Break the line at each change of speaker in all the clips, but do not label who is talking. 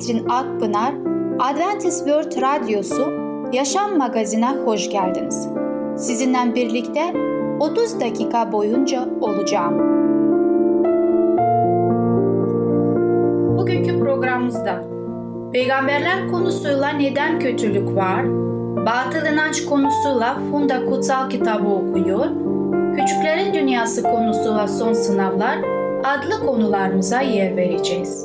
Ketrin Akpınar, Adventist World Radyosu Yaşam Magazin'e hoş geldiniz. Sizinle birlikte 30 dakika boyunca olacağım. Bugünkü programımızda Peygamberler konusuyla neden kötülük var? Batıl inanç konusuyla Funda Kutsal kitabı okuyor. Küçüklerin Dünyası konusuyla son sınavlar adlı konularımıza yer vereceğiz.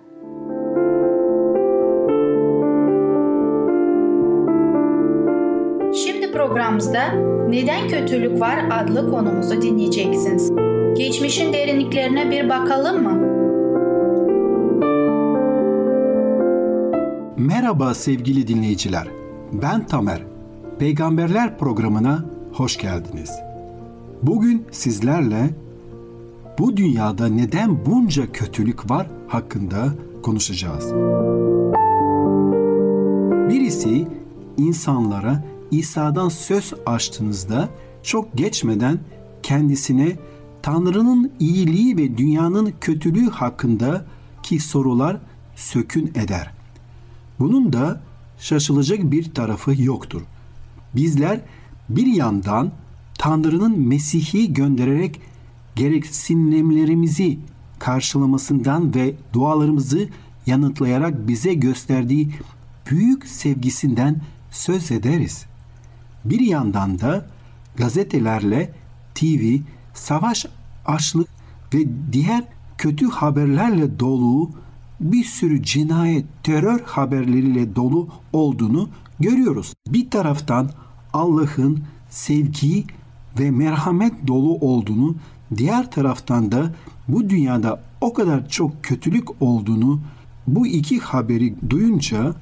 programımızda Neden Kötülük Var adlı konumuzu dinleyeceksiniz. Geçmişin derinliklerine bir bakalım mı?
Merhaba sevgili dinleyiciler. Ben Tamer. Peygamberler programına hoş geldiniz. Bugün sizlerle bu dünyada neden bunca kötülük var hakkında konuşacağız. Birisi insanlara İsa'dan söz açtığınızda çok geçmeden kendisine Tanrı'nın iyiliği ve dünyanın kötülüğü hakkında ki sorular sökün eder. Bunun da şaşılacak bir tarafı yoktur. Bizler bir yandan Tanrı'nın Mesih'i göndererek gereksinimlerimizi karşılamasından ve dualarımızı yanıtlayarak bize gösterdiği büyük sevgisinden söz ederiz. Bir yandan da gazetelerle TV, savaş, açlık ve diğer kötü haberlerle dolu bir sürü cinayet, terör haberleriyle dolu olduğunu görüyoruz. Bir taraftan Allah'ın sevgi ve merhamet dolu olduğunu, diğer taraftan da bu dünyada o kadar çok kötülük olduğunu bu iki haberi duyunca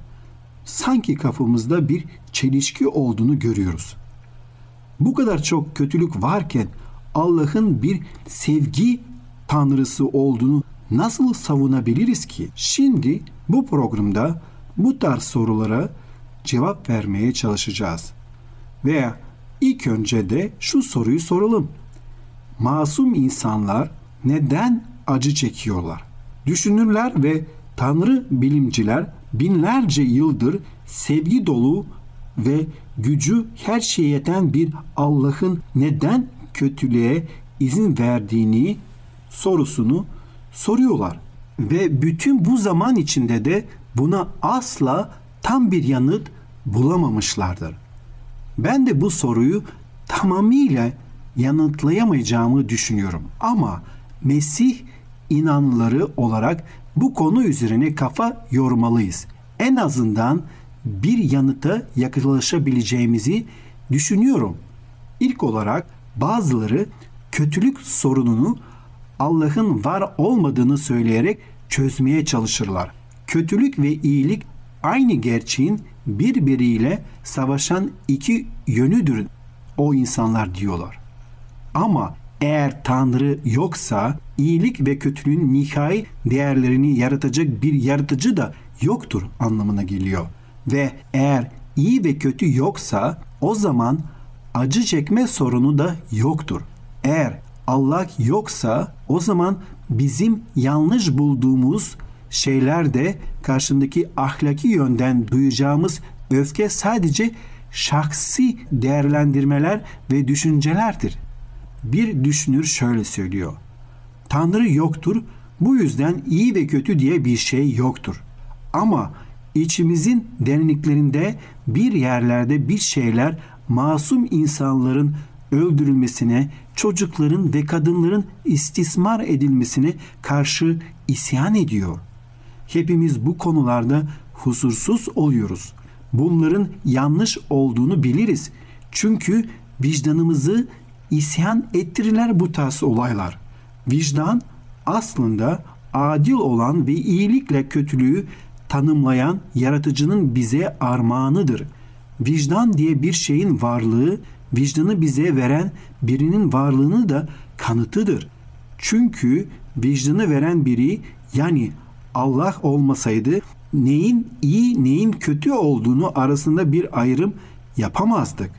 sanki kafamızda bir çelişki olduğunu görüyoruz. Bu kadar çok kötülük varken Allah'ın bir sevgi tanrısı olduğunu nasıl savunabiliriz ki? Şimdi bu programda bu tarz sorulara cevap vermeye çalışacağız. Veya ilk önce de şu soruyu soralım. Masum insanlar neden acı çekiyorlar? Düşünürler ve tanrı bilimciler binlerce yıldır sevgi dolu ve gücü her şeye yeten bir Allah'ın neden kötülüğe izin verdiğini sorusunu soruyorlar. Ve bütün bu zaman içinde de buna asla tam bir yanıt bulamamışlardır. Ben de bu soruyu tamamıyla yanıtlayamayacağımı düşünüyorum. Ama Mesih inanları olarak bu konu üzerine kafa yormalıyız. En azından bir yanıta yaklaşabileceğimizi düşünüyorum. İlk olarak bazıları kötülük sorununu Allah'ın var olmadığını söyleyerek çözmeye çalışırlar. Kötülük ve iyilik aynı gerçeğin birbiriyle savaşan iki yönüdür o insanlar diyorlar. Ama eğer Tanrı yoksa iyilik ve kötülüğün nihai değerlerini yaratacak bir yaratıcı da yoktur anlamına geliyor. Ve eğer iyi ve kötü yoksa o zaman acı çekme sorunu da yoktur. Eğer Allah yoksa o zaman bizim yanlış bulduğumuz şeyler de karşındaki ahlaki yönden duyacağımız öfke sadece şahsi değerlendirmeler ve düşüncelerdir. Bir düşünür şöyle söylüyor. Tanrı yoktur, Bu yüzden iyi ve kötü diye bir şey yoktur. Ama içimizin derinliklerinde bir yerlerde bir şeyler masum insanların öldürülmesine, çocukların ve kadınların istismar edilmesine karşı isyan ediyor. Hepimiz bu konularda huzursuz oluyoruz. Bunların yanlış olduğunu biliriz. Çünkü vicdanımızı isyan ettirirler bu tarz olaylar. Vicdan aslında adil olan ve iyilikle kötülüğü tanımlayan yaratıcının bize armağanıdır. Vicdan diye bir şeyin varlığı, vicdanı bize veren birinin varlığını da kanıtıdır. Çünkü vicdanı veren biri yani Allah olmasaydı neyin iyi neyin kötü olduğunu arasında bir ayrım yapamazdık.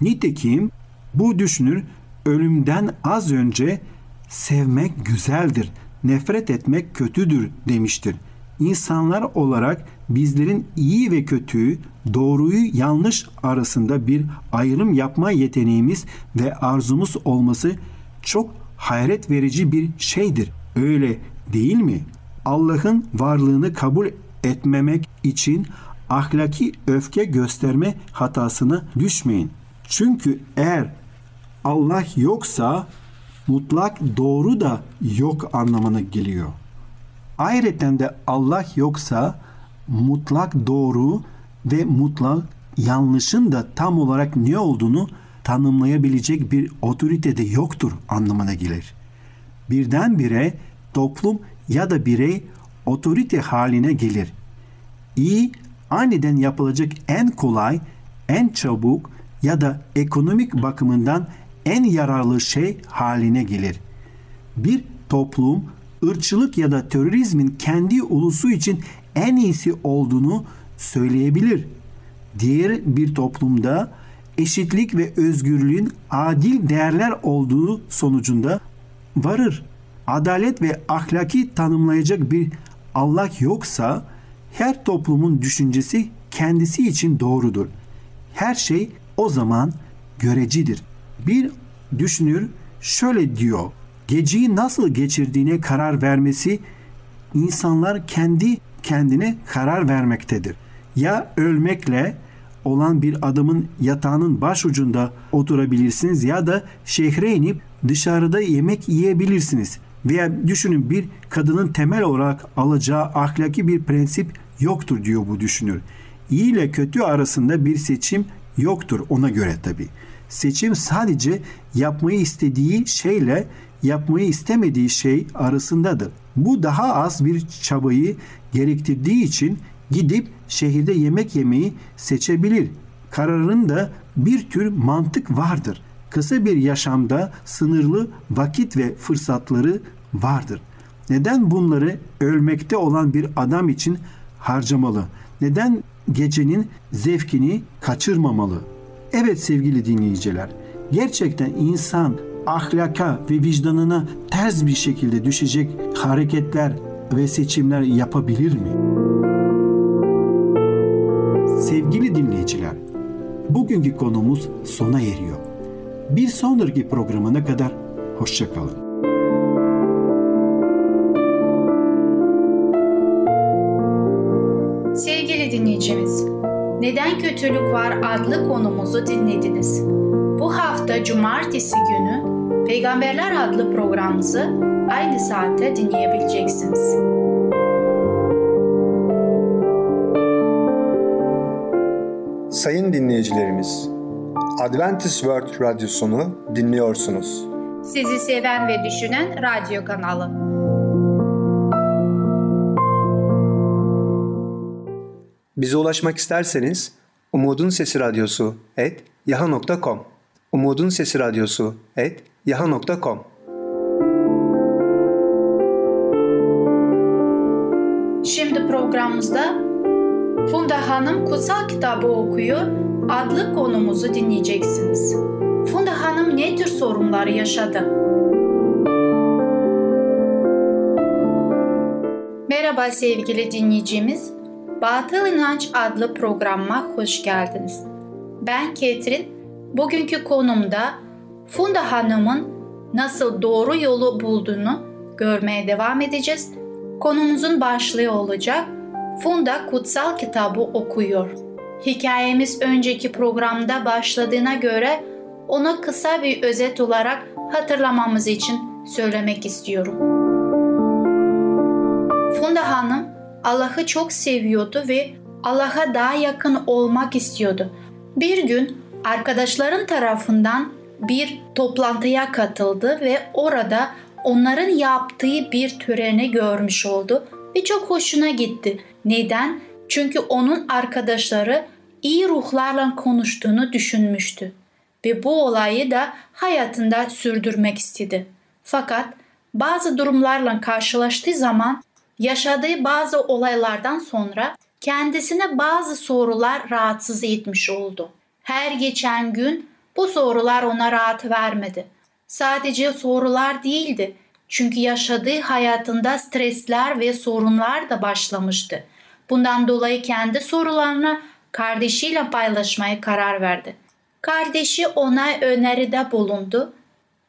Nitekim bu düşünür ölümden az önce sevmek güzeldir, nefret etmek kötüdür demiştir. İnsanlar olarak bizlerin iyi ve kötüyü, doğruyu yanlış arasında bir ayrım yapma yeteneğimiz ve arzumuz olması çok hayret verici bir şeydir. Öyle değil mi? Allah'ın varlığını kabul etmemek için ahlaki öfke gösterme hatasına düşmeyin. Çünkü eğer Allah yoksa mutlak doğru da yok anlamına geliyor. Ayrıca de Allah yoksa mutlak doğru ve mutlak yanlışın da tam olarak ne olduğunu tanımlayabilecek bir otorite de yoktur anlamına gelir. Birdenbire toplum ya da birey otorite haline gelir. İyi aniden yapılacak en kolay, en çabuk ya da ekonomik bakımından en yararlı şey haline gelir. Bir toplum ırkçılık ya da terörizmin kendi ulusu için en iyisi olduğunu söyleyebilir. Diğer bir toplumda eşitlik ve özgürlüğün adil değerler olduğu sonucunda varır. Adalet ve ahlaki tanımlayacak bir Allah yoksa her toplumun düşüncesi kendisi için doğrudur. Her şey o zaman görecidir. Bir düşünür şöyle diyor. Geceyi nasıl geçirdiğine karar vermesi insanlar kendi kendine karar vermektedir. Ya ölmekle olan bir adamın yatağının başucunda oturabilirsiniz ya da şehre inip dışarıda yemek yiyebilirsiniz. Veya düşünün bir kadının temel olarak alacağı ahlaki bir prensip yoktur diyor bu düşünür. İyi ile kötü arasında bir seçim yoktur ona göre tabi. Seçim sadece yapmayı istediği şeyle yapmayı istemediği şey arasındadır. Bu daha az bir çabayı gerektirdiği için gidip şehirde yemek yemeyi seçebilir. Kararında bir tür mantık vardır. Kısa bir yaşamda sınırlı vakit ve fırsatları vardır. Neden bunları ölmekte olan bir adam için harcamalı? Neden gecenin zevkini kaçırmamalı? Evet sevgili dinleyiciler, gerçekten insan ahlaka ve vicdanına ters bir şekilde düşecek hareketler ve seçimler yapabilir mi? Sevgili dinleyiciler, bugünkü konumuz sona eriyor. Bir sonraki programına kadar hoşçakalın.
Sevgili dinleyicimiz, Neden Kötülük Var adlı konumuzu dinlediniz. Bu hafta cumartesi günü Peygamberler adlı programımızı aynı saatte dinleyebileceksiniz.
Sayın dinleyicilerimiz, Adventist World Radyosunu dinliyorsunuz.
Sizi seven ve düşünen radyo kanalı.
Bize ulaşmak isterseniz Umutun Sesi Radyosu et yaha.com Umutun Sesi Radyosu et yaha.com
Şimdi programımızda Funda Hanım Kutsal Kitabı Okuyor adlı konumuzu dinleyeceksiniz. Funda Hanım ne tür sorunlar yaşadı? Merhaba sevgili dinleyicimiz. Batıl İnanç adlı programıma hoş geldiniz. Ben Ketrin. Bugünkü konumda Funda Hanım'ın nasıl doğru yolu bulduğunu görmeye devam edeceğiz. Konumuzun başlığı olacak Funda kutsal kitabı okuyor. Hikayemiz önceki programda başladığına göre onu kısa bir özet olarak hatırlamamız için söylemek istiyorum. Funda Hanım Allah'ı çok seviyordu ve Allah'a daha yakın olmak istiyordu. Bir gün arkadaşların tarafından bir toplantıya katıldı ve orada onların yaptığı bir töreni görmüş oldu ve çok hoşuna gitti. Neden? Çünkü onun arkadaşları iyi ruhlarla konuştuğunu düşünmüştü ve bu olayı da hayatında sürdürmek istedi. Fakat bazı durumlarla karşılaştığı zaman yaşadığı bazı olaylardan sonra kendisine bazı sorular rahatsız etmiş oldu. Her geçen gün bu sorular ona rahat vermedi. Sadece sorular değildi. Çünkü yaşadığı hayatında stresler ve sorunlar da başlamıştı. Bundan dolayı kendi sorularını kardeşiyle paylaşmaya karar verdi. Kardeşi ona öneride bulundu.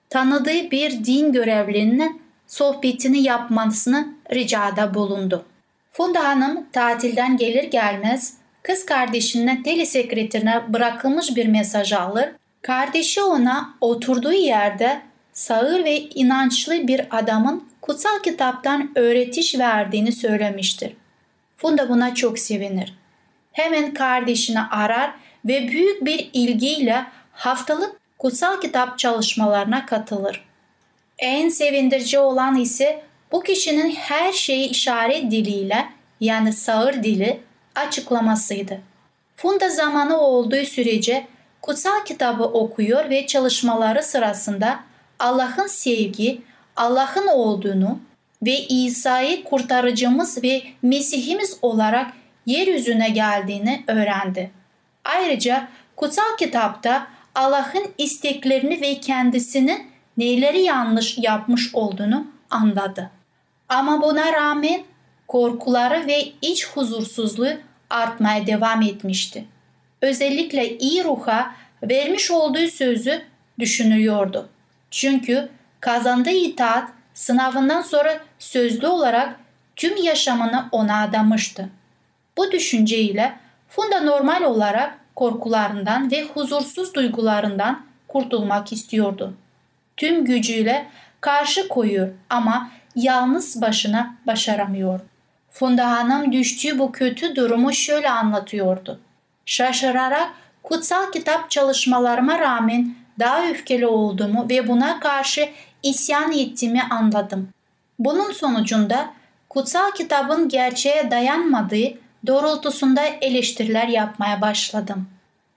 Tanıdığı bir din görevlinin sohbetini yapmasını ricada bulundu. Funda Hanım tatilden gelir gelmez kız kardeşinden telesekreterine bırakılmış bir mesaj alır. Kardeşi ona oturduğu yerde sağır ve inançlı bir adamın kutsal kitaptan öğretiş verdiğini söylemiştir. Funda buna çok sevinir. Hemen kardeşini arar ve büyük bir ilgiyle haftalık kutsal kitap çalışmalarına katılır. En sevindirici olan ise bu kişinin her şeyi işaret diliyle yani sağır dili açıklamasıydı. Funda zamanı olduğu sürece kutsal kitabı okuyor ve çalışmaları sırasında Allah'ın sevgi, Allah'ın olduğunu ve İsa'yı kurtarıcımız ve Mesihimiz olarak yeryüzüne geldiğini öğrendi. Ayrıca kutsal kitapta Allah'ın isteklerini ve kendisinin neleri yanlış yapmış olduğunu anladı. Ama buna rağmen korkuları ve iç huzursuzluğu artmaya devam etmişti. Özellikle iyi ruha vermiş olduğu sözü düşünüyordu. Çünkü kazandığı itaat sınavından sonra sözlü olarak tüm yaşamını ona adamıştı. Bu düşünceyle Funda normal olarak korkularından ve huzursuz duygularından kurtulmak istiyordu. Tüm gücüyle karşı koyuyor ama yalnız başına başaramıyor. Funda Hanım düştüğü bu kötü durumu şöyle anlatıyordu. Şaşırarak kutsal kitap çalışmalarıma rağmen daha öfkeli olduğumu ve buna karşı isyan ettiğimi anladım. Bunun sonucunda kutsal kitabın gerçeğe dayanmadığı doğrultusunda eleştiriler yapmaya başladım.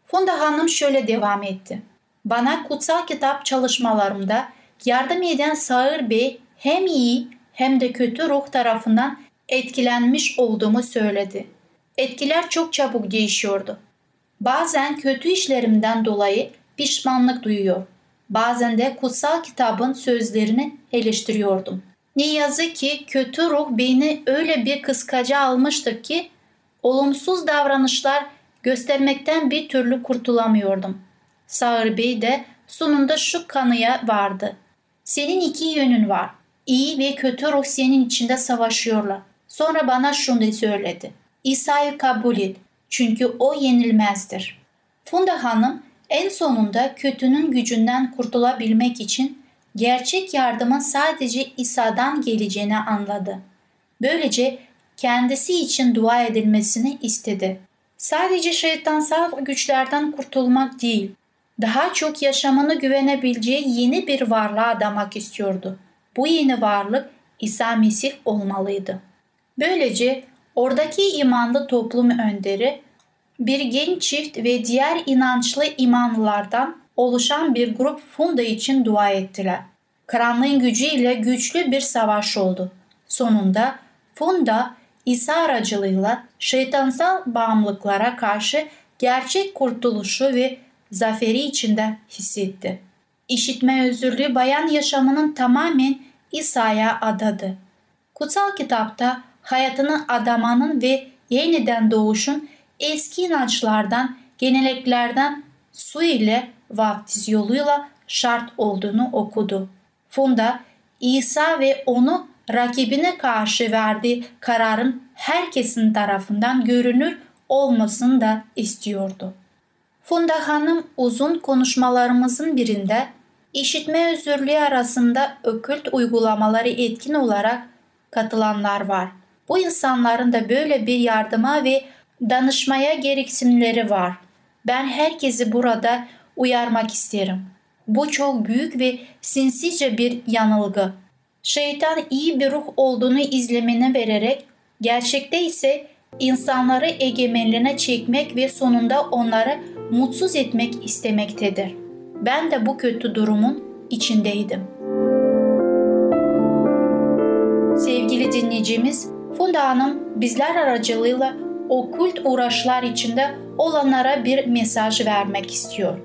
Funda Hanım şöyle devam etti. Bana kutsal kitap çalışmalarımda yardım eden Sağır Bey hem iyi hem de kötü ruh tarafından etkilenmiş olduğumu söyledi. Etkiler çok çabuk değişiyordu. Bazen kötü işlerimden dolayı pişmanlık duyuyor. Bazen de kutsal kitabın sözlerini eleştiriyordum. Ne yazık ki kötü ruh beni öyle bir kıskaca almıştır ki olumsuz davranışlar göstermekten bir türlü kurtulamıyordum. Sağır Bey de sonunda şu kanıya vardı. Senin iki yönün var. İyi ve kötü ruh senin içinde savaşıyorlar. Sonra bana şunu söyledi. İsa'yı kabul et. Çünkü o yenilmezdir. Funda Hanım en sonunda kötünün gücünden kurtulabilmek için gerçek yardımın sadece İsa'dan geleceğini anladı. Böylece kendisi için dua edilmesini istedi. Sadece şeytansal güçlerden kurtulmak değil, daha çok yaşamını güvenebileceği yeni bir varlığa adamak istiyordu. Bu yeni varlık İsa Mesih olmalıydı. Böylece oradaki imanlı toplum önderi bir genç çift ve diğer inançlı imanlılardan oluşan bir grup Funda için dua ettiler. Karanlığın gücüyle güçlü bir savaş oldu. Sonunda Funda İsa aracılığıyla şeytansal bağımlılıklara karşı gerçek kurtuluşu ve zaferi içinde hissetti. İşitme özürlü bayan yaşamının tamamen İsa'ya adadı. Kutsal kitapta hayatını adamanın ve yeniden doğuşun eski inançlardan, geleneklerden su ile vaftiz yoluyla şart olduğunu okudu. Funda İsa ve onu rakibine karşı verdiği kararın herkesin tarafından görünür olmasını da istiyordu. Funda Hanım uzun konuşmalarımızın birinde işitme özürlüğü arasında ökült uygulamaları etkin olarak katılanlar var. Bu insanların da böyle bir yardıma ve danışmaya gereksinimleri var. Ben herkesi burada uyarmak isterim. Bu çok büyük ve sinsice bir yanılgı. Şeytan iyi bir ruh olduğunu izlemine vererek gerçekte ise insanları egemenliğine çekmek ve sonunda onları mutsuz etmek istemektedir. Ben de bu kötü durumun içindeydim. Sevgili dinleyicimiz, Funda Hanım bizler aracılığıyla okült uğraşlar içinde olanlara bir mesaj vermek istiyor.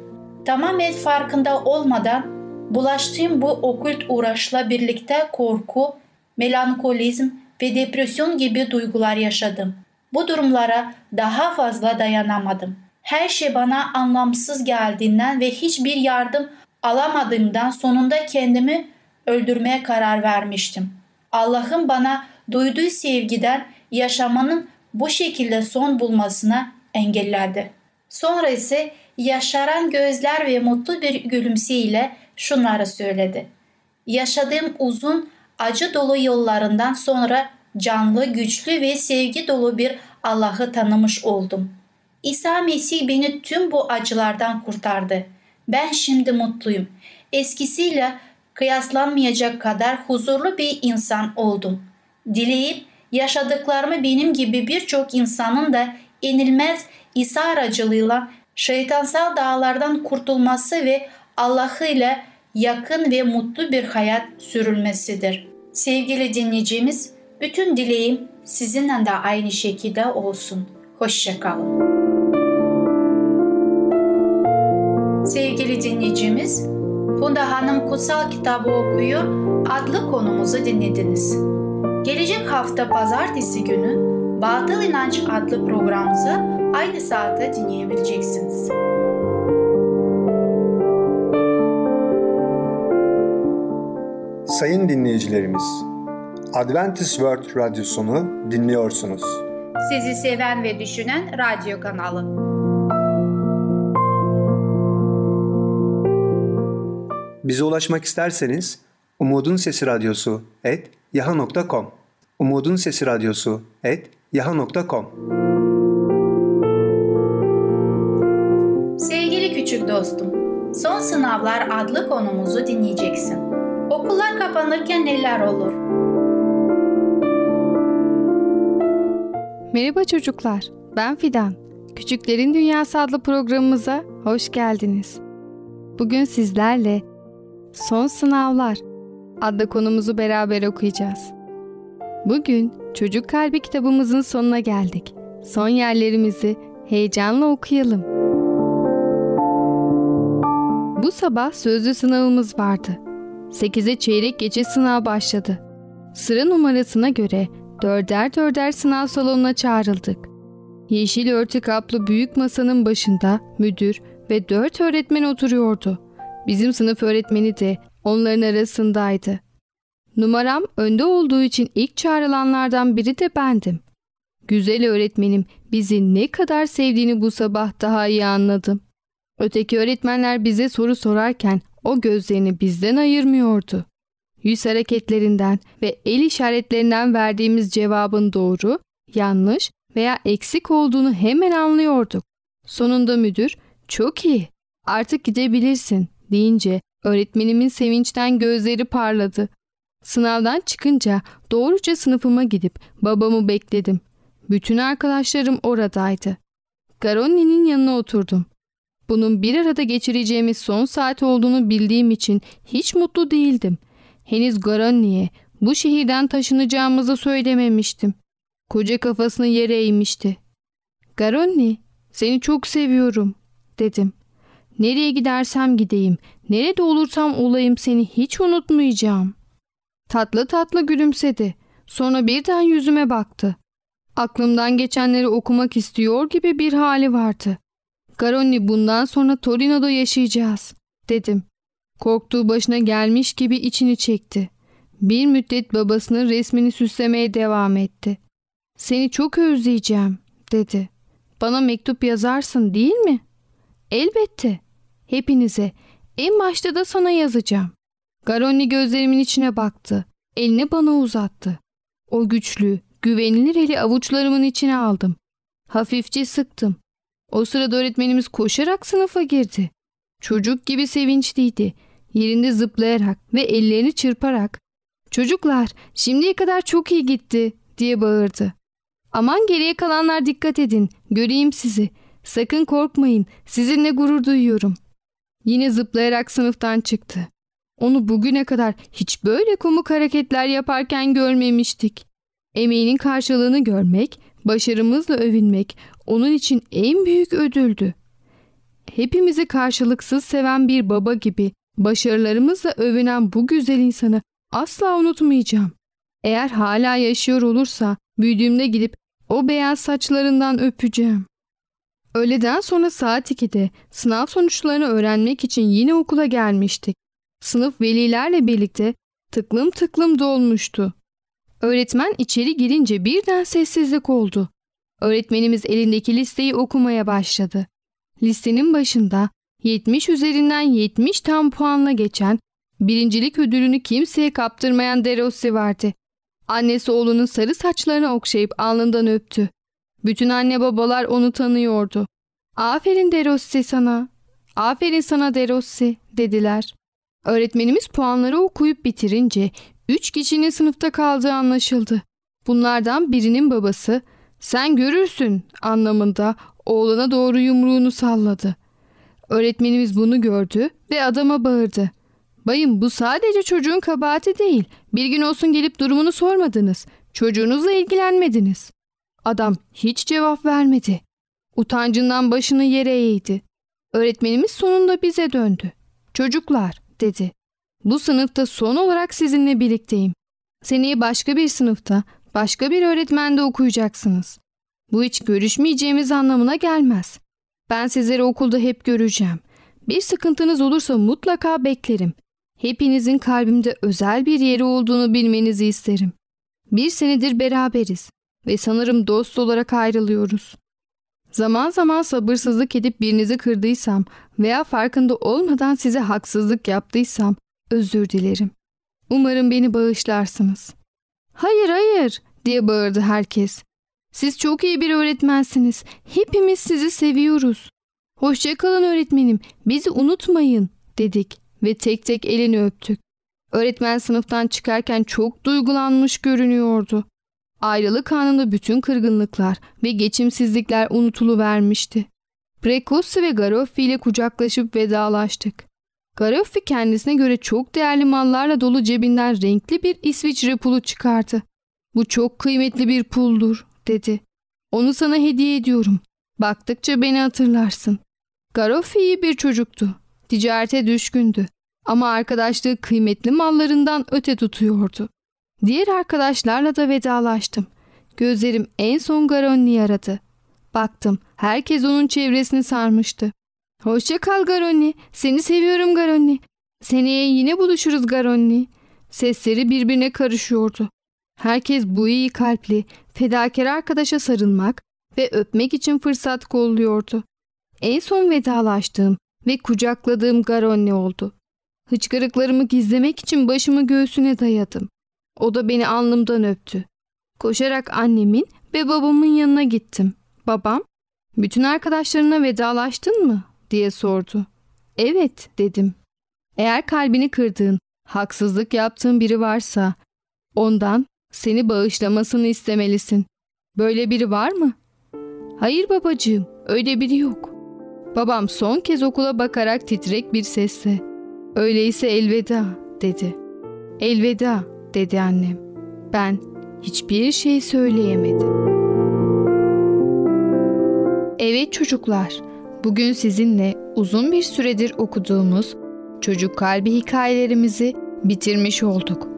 Tamamen farkında olmadan bulaştığım bu okült uğraşla birlikte korku, melankolizm ve depresyon gibi duygular yaşadım. Bu durumlara daha fazla dayanamadım. Her şey bana anlamsız geldiğinden ve hiçbir yardım alamadığımdan sonunda kendimi öldürmeye karar vermiştim. Allah'ın bana duyduğu sevgiden yaşamanın bu şekilde son bulmasına engelledi. Sonra ise yaşaran gözler ve mutlu bir gülümseyle şunları söyledi. Yaşadığım uzun, acı dolu yollarından sonra canlı, güçlü ve sevgi dolu bir Allah'ı tanımış oldum. İsa Mesih beni tüm bu acılardan kurtardı. Ben şimdi mutluyum. Eskisiyle kıyaslanmayacak kadar huzurlu bir insan oldum. Dileyip yaşadıklarımı benim gibi birçok insanın da inilmez İsa aracılığıyla şeytansal dağlardan kurtulması ve Allah'ı ile yakın ve mutlu bir hayat sürülmesidir. Sevgili dinleyicimiz, bütün dileğim sizinle de aynı şekilde olsun. Hoşçakalın. Sevgili dinleyicimiz, Funda Hanım Kutsal Kitabı Okuyor adlı konumuzu dinlediniz. Gelecek hafta pazartesi günü Batıl İnanç adlı programımızı aynı saatte dinleyebileceksiniz.
Sayın dinleyicilerimiz, Adventist World Radyosunu dinliyorsunuz.
Sizi seven ve düşünen radyo kanalı.
Bize ulaşmak isterseniz Umutun Sesi Radyosu et yaha.com Umutun Sesi Radyosu et yaha.com
Sevgili küçük dostum, Son Sınavlar adlı konumuzu dinleyeceksin. Okullar kapanırken neler olur?
Merhaba çocuklar, ben Fidan. Küçüklerin Dünyası adlı programımıza hoş geldiniz. Bugün sizlerle Son Sınavlar adlı konumuzu beraber okuyacağız. Bugün Çocuk Kalbi kitabımızın sonuna geldik. Son yerlerimizi heyecanla okuyalım. Bu sabah sözlü sınavımız vardı. 8'e çeyrek geçe sınav başladı. Sıra numarasına göre dörder dörder sınav salonuna çağrıldık. Yeşil örtü kaplı büyük masanın başında müdür ve dört öğretmen oturuyordu. Bizim sınıf öğretmeni de onların arasındaydı. Numaram önde olduğu için ilk çağrılanlardan biri de bendim. Güzel öğretmenim bizi ne kadar sevdiğini bu sabah daha iyi anladım. Öteki öğretmenler bize soru sorarken o gözlerini bizden ayırmıyordu. Yüz hareketlerinden ve el işaretlerinden verdiğimiz cevabın doğru, yanlış veya eksik olduğunu hemen anlıyorduk. Sonunda müdür, çok iyi, artık gidebilirsin deyince öğretmenimin sevinçten gözleri parladı. Sınavdan çıkınca doğruca sınıfıma gidip babamı bekledim. Bütün arkadaşlarım oradaydı. Garoni'nin yanına oturdum. Bunun bir arada geçireceğimiz son saat olduğunu bildiğim için hiç mutlu değildim. Henüz Garoni'ye bu şehirden taşınacağımızı söylememiştim. Koca kafasını yere eğmişti. Garoni, seni çok seviyorum, dedim. Nereye gidersem gideyim, nerede olursam olayım seni hiç unutmayacağım. Tatlı tatlı gülümsedi. Sonra birden yüzüme baktı. Aklımdan geçenleri okumak istiyor gibi bir hali vardı. Garoni bundan sonra Torino'da yaşayacağız, dedim. Korktuğu başına gelmiş gibi içini çekti. Bir müddet babasının resmini süslemeye devam etti. Seni çok özleyeceğim dedi. Bana mektup yazarsın değil mi? Elbette. Hepinize. En başta da sana yazacağım. Garonni gözlerimin içine baktı. Elini bana uzattı. O güçlü, güvenilir eli avuçlarımın içine aldım. Hafifçe sıktım. O sırada öğretmenimiz koşarak sınıfa girdi. Çocuk gibi sevinçliydi. Yerinde zıplayarak ve ellerini çırparak ''Çocuklar, şimdiye kadar çok iyi gitti.'' diye bağırdı. ''Aman geriye kalanlar dikkat edin. Göreyim sizi. Sakın korkmayın. Sizinle gurur duyuyorum.'' Yine zıplayarak sınıftan çıktı. Onu bugüne kadar hiç böyle komuk hareketler yaparken görmemiştik. Emeğinin karşılığını görmek, başarımızla övünmek onun için en büyük ödüldü. Hepimizi karşılıksız seven bir baba gibi başarılarımızla övünen bu güzel insanı asla unutmayacağım. Eğer hala yaşıyor olursa büyüdüğümde gidip o beyaz saçlarından öpeceğim. Öğleden sonra saat 2'de sınav sonuçlarını öğrenmek için yine okula gelmiştik. Sınıf velilerle birlikte tıklım tıklım dolmuştu. Öğretmen içeri girince birden sessizlik oldu. Öğretmenimiz elindeki listeyi okumaya başladı. Listenin başında 70 üzerinden 70 tam puanla geçen, birincilik ödülünü kimseye kaptırmayan Derossi vardı. Annesi oğlunun sarı saçlarını okşayıp alnından öptü. Bütün anne babalar onu tanıyordu. Aferin Derossi sana, aferin sana Derossi dediler. Öğretmenimiz puanları okuyup bitirince üç kişinin sınıfta kaldığı anlaşıldı. Bunlardan birinin babası sen görürsün anlamında oğlana doğru yumruğunu salladı. Öğretmenimiz bunu gördü ve adama bağırdı. Bayım bu sadece çocuğun kabahati değil. Bir gün olsun gelip durumunu sormadınız. Çocuğunuzla ilgilenmediniz. Adam hiç cevap vermedi. Utancından başını yere eğdi. Öğretmenimiz sonunda bize döndü. Çocuklar dedi. Bu sınıfta son olarak sizinle birlikteyim. Seneye başka bir sınıfta, başka bir öğretmende okuyacaksınız. Bu hiç görüşmeyeceğimiz anlamına gelmez. Ben sizleri okulda hep göreceğim. Bir sıkıntınız olursa mutlaka beklerim. Hepinizin kalbimde özel bir yeri olduğunu bilmenizi isterim. Bir senedir beraberiz ve sanırım dost olarak ayrılıyoruz. Zaman zaman sabırsızlık edip birinizi kırdıysam veya farkında olmadan size haksızlık yaptıysam özür dilerim. Umarım beni bağışlarsınız. Hayır hayır diye bağırdı herkes. Siz çok iyi bir öğretmensiniz. Hepimiz sizi seviyoruz. Hoşçakalın öğretmenim. Bizi unutmayın dedik ve tek tek elini öptük. Öğretmen sınıftan çıkarken çok duygulanmış görünüyordu. Ayrılık anında bütün kırgınlıklar ve geçimsizlikler unutuluvermişti. Precossi ve Garoffi ile kucaklaşıp vedalaştık. Garoffi kendisine göre çok değerli mallarla dolu cebinden renkli bir İsviçre pulu çıkardı. Bu çok kıymetli bir puldur dedi. Onu sana hediye ediyorum. Baktıkça beni hatırlarsın. Garoffi iyi bir çocuktu. Ticarete düşkündü. Ama arkadaşlığı kıymetli mallarından öte tutuyordu. Diğer arkadaşlarla da vedalaştım. Gözlerim en son Garoni'yi aradı. Baktım herkes onun çevresini sarmıştı. Hoşça kal Garoni. Seni seviyorum Garoni. Seneye yine buluşuruz Garoni. Sesleri birbirine karışıyordu. Herkes bu iyi kalpli, fedakar arkadaşa sarılmak ve öpmek için fırsat kolluyordu. En son vedalaştığım ve kucakladığım Garonni oldu. Hıçkırıklarımı gizlemek için başımı göğsüne dayadım. O da beni alnımdan öptü. Koşarak annemin ve babamın yanına gittim. Babam, bütün arkadaşlarına vedalaştın mı? diye sordu. Evet dedim. Eğer kalbini kırdığın, haksızlık yaptığın biri varsa ondan seni bağışlamasını istemelisin. Böyle biri var mı? Hayır babacığım, öyle biri yok. Babam son kez okula bakarak titrek bir sesle öyleyse elveda dedi. Elveda dedi annem. Ben hiçbir şey söyleyemedim. Evet çocuklar, bugün sizinle uzun bir süredir okuduğumuz Çocuk Kalbi hikayelerimizi bitirmiş olduk.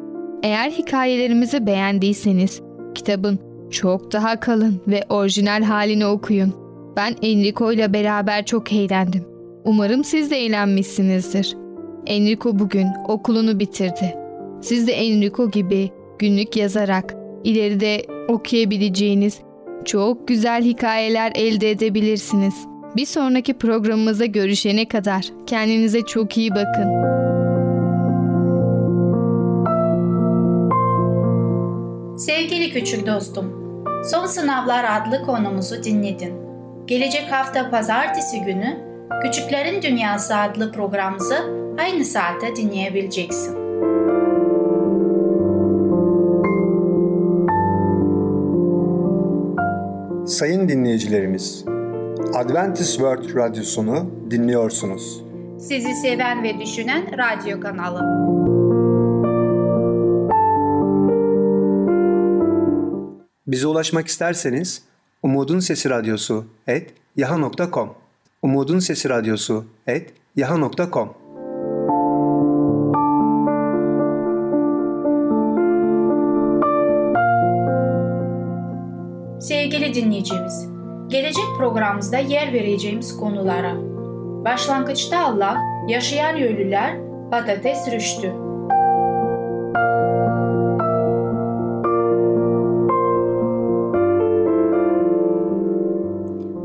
Eğer hikayelerimizi beğendiyseniz kitabın çok daha kalın ve orijinal halini okuyun. Ben Enrico ile beraber çok eğlendim. Umarım siz de eğlenmişsinizdir. Enrico bugün okulunu bitirdi. Siz de Enrico gibi günlük yazarak ileride okuyabileceğiniz çok güzel hikayeler elde edebilirsiniz. Bir sonraki programımıza görüşene kadar kendinize çok iyi bakın.
Sevgili küçük dostum, Son Sınavlar adlı konumuzu dinledin. Gelecek hafta pazartesi günü Küçüklerin Dünyası adlı programımızı aynı saatte dinleyebileceksin.
Sayın dinleyicilerimiz, Adventist World Radyosunu dinliyorsunuz.
Sizi seven ve düşünen radyo kanalı.
Bize ulaşmak isterseniz Umutun Sesi Radyosu et yaha.com Umutun Sesi Radyosu et yaha.com
Sevgili dinleyicimiz, gelecek programımızda yer vereceğimiz konulara. Başlangıçta Allah, yaşayan ölüler, patates rüştü.